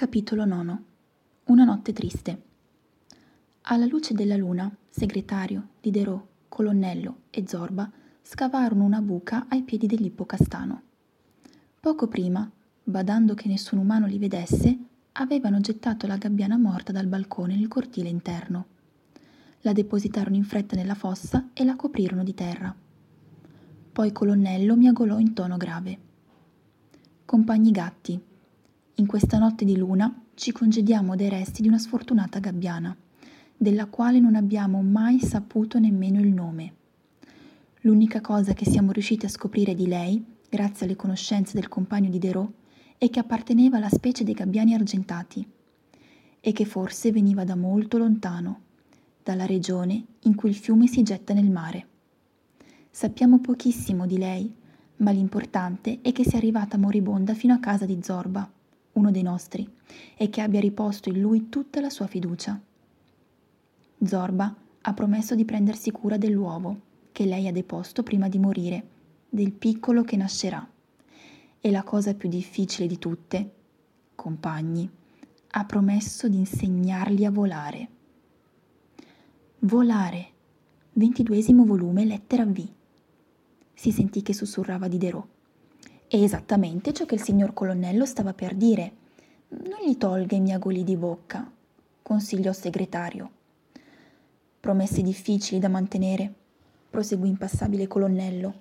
Capitolo 9 Una notte triste. Alla luce della luna, segretario, Diderot, colonnello e Zorba scavarono una buca ai piedi dell'ippocastano. Poco prima, badando che nessun umano li vedesse, avevano gettato la gabbiana morta dal balcone nel cortile interno. La depositarono in fretta nella fossa e la coprirono di terra. Poi colonnello miagolò in tono grave. Compagni gatti, in questa notte di luna ci congediamo dei resti di una sfortunata gabbiana, della quale non abbiamo mai saputo nemmeno il nome. L'unica cosa che siamo riusciti a scoprire di lei, grazie alle conoscenze del compagno di Derot, è che apparteneva alla specie dei gabbiani argentati e che forse veniva da molto lontano, dalla regione in cui il fiume si getta nel mare. Sappiamo pochissimo di lei, ma l'importante è che sia arrivata moribonda fino a casa di Zorba uno dei nostri, e che abbia riposto in lui tutta la sua fiducia. Zorba ha promesso di prendersi cura dell'uovo che lei ha deposto prima di morire, del piccolo che nascerà. E la cosa più difficile di tutte, compagni, ha promesso di insegnargli a volare. Volare. Ventiduesimo volume, lettera V. Si sentì che sussurrava Diderot. È esattamente ciò che il signor colonnello stava per dire. Non gli tolga i miagoli di bocca, consigliò segretario. Promesse difficili da mantenere, proseguì impassabile colonnello,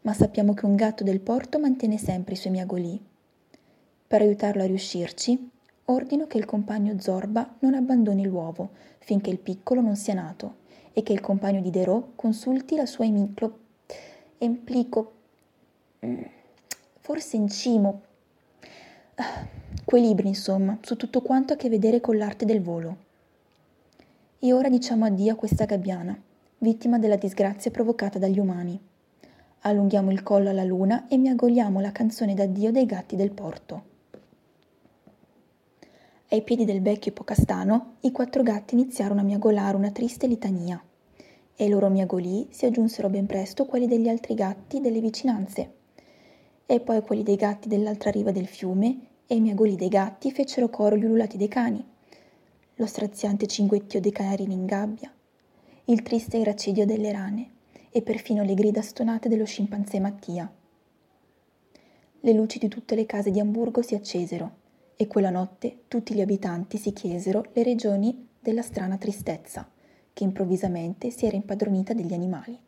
ma sappiamo che un gatto del porto mantiene sempre i suoi miagoli. Per aiutarlo a riuscirci, ordino che il compagno Zorba non abbandoni l'uovo finché il piccolo non sia nato e che il compagno di Derò consulti la sua emiclo... emplico forse in cimo. Quei libri, insomma, su tutto quanto a che vedere con l'arte del volo. E ora diciamo addio a questa gabbiana, vittima della disgrazia provocata dagli umani. Allunghiamo il collo alla luna e miagoliamo la canzone d'addio dei gatti del porto. Ai piedi del vecchio ipocastano, i quattro gatti iniziarono a miagolare una triste litania, e ai loro miagolii si aggiunsero ben presto quelli degli altri gatti delle vicinanze e poi quelli dei gatti dell'altra riva del fiume e i miagoli dei gatti fecero coro gli ululati dei cani, lo straziante cinguettio dei canarini in gabbia, il triste gracidio delle rane e perfino le grida stonate dello scimpanzé Mattia. Le luci di tutte le case di Amburgo si accesero e quella notte tutti gli abitanti si chiesero le regioni della strana tristezza che improvvisamente si era impadronita degli animali.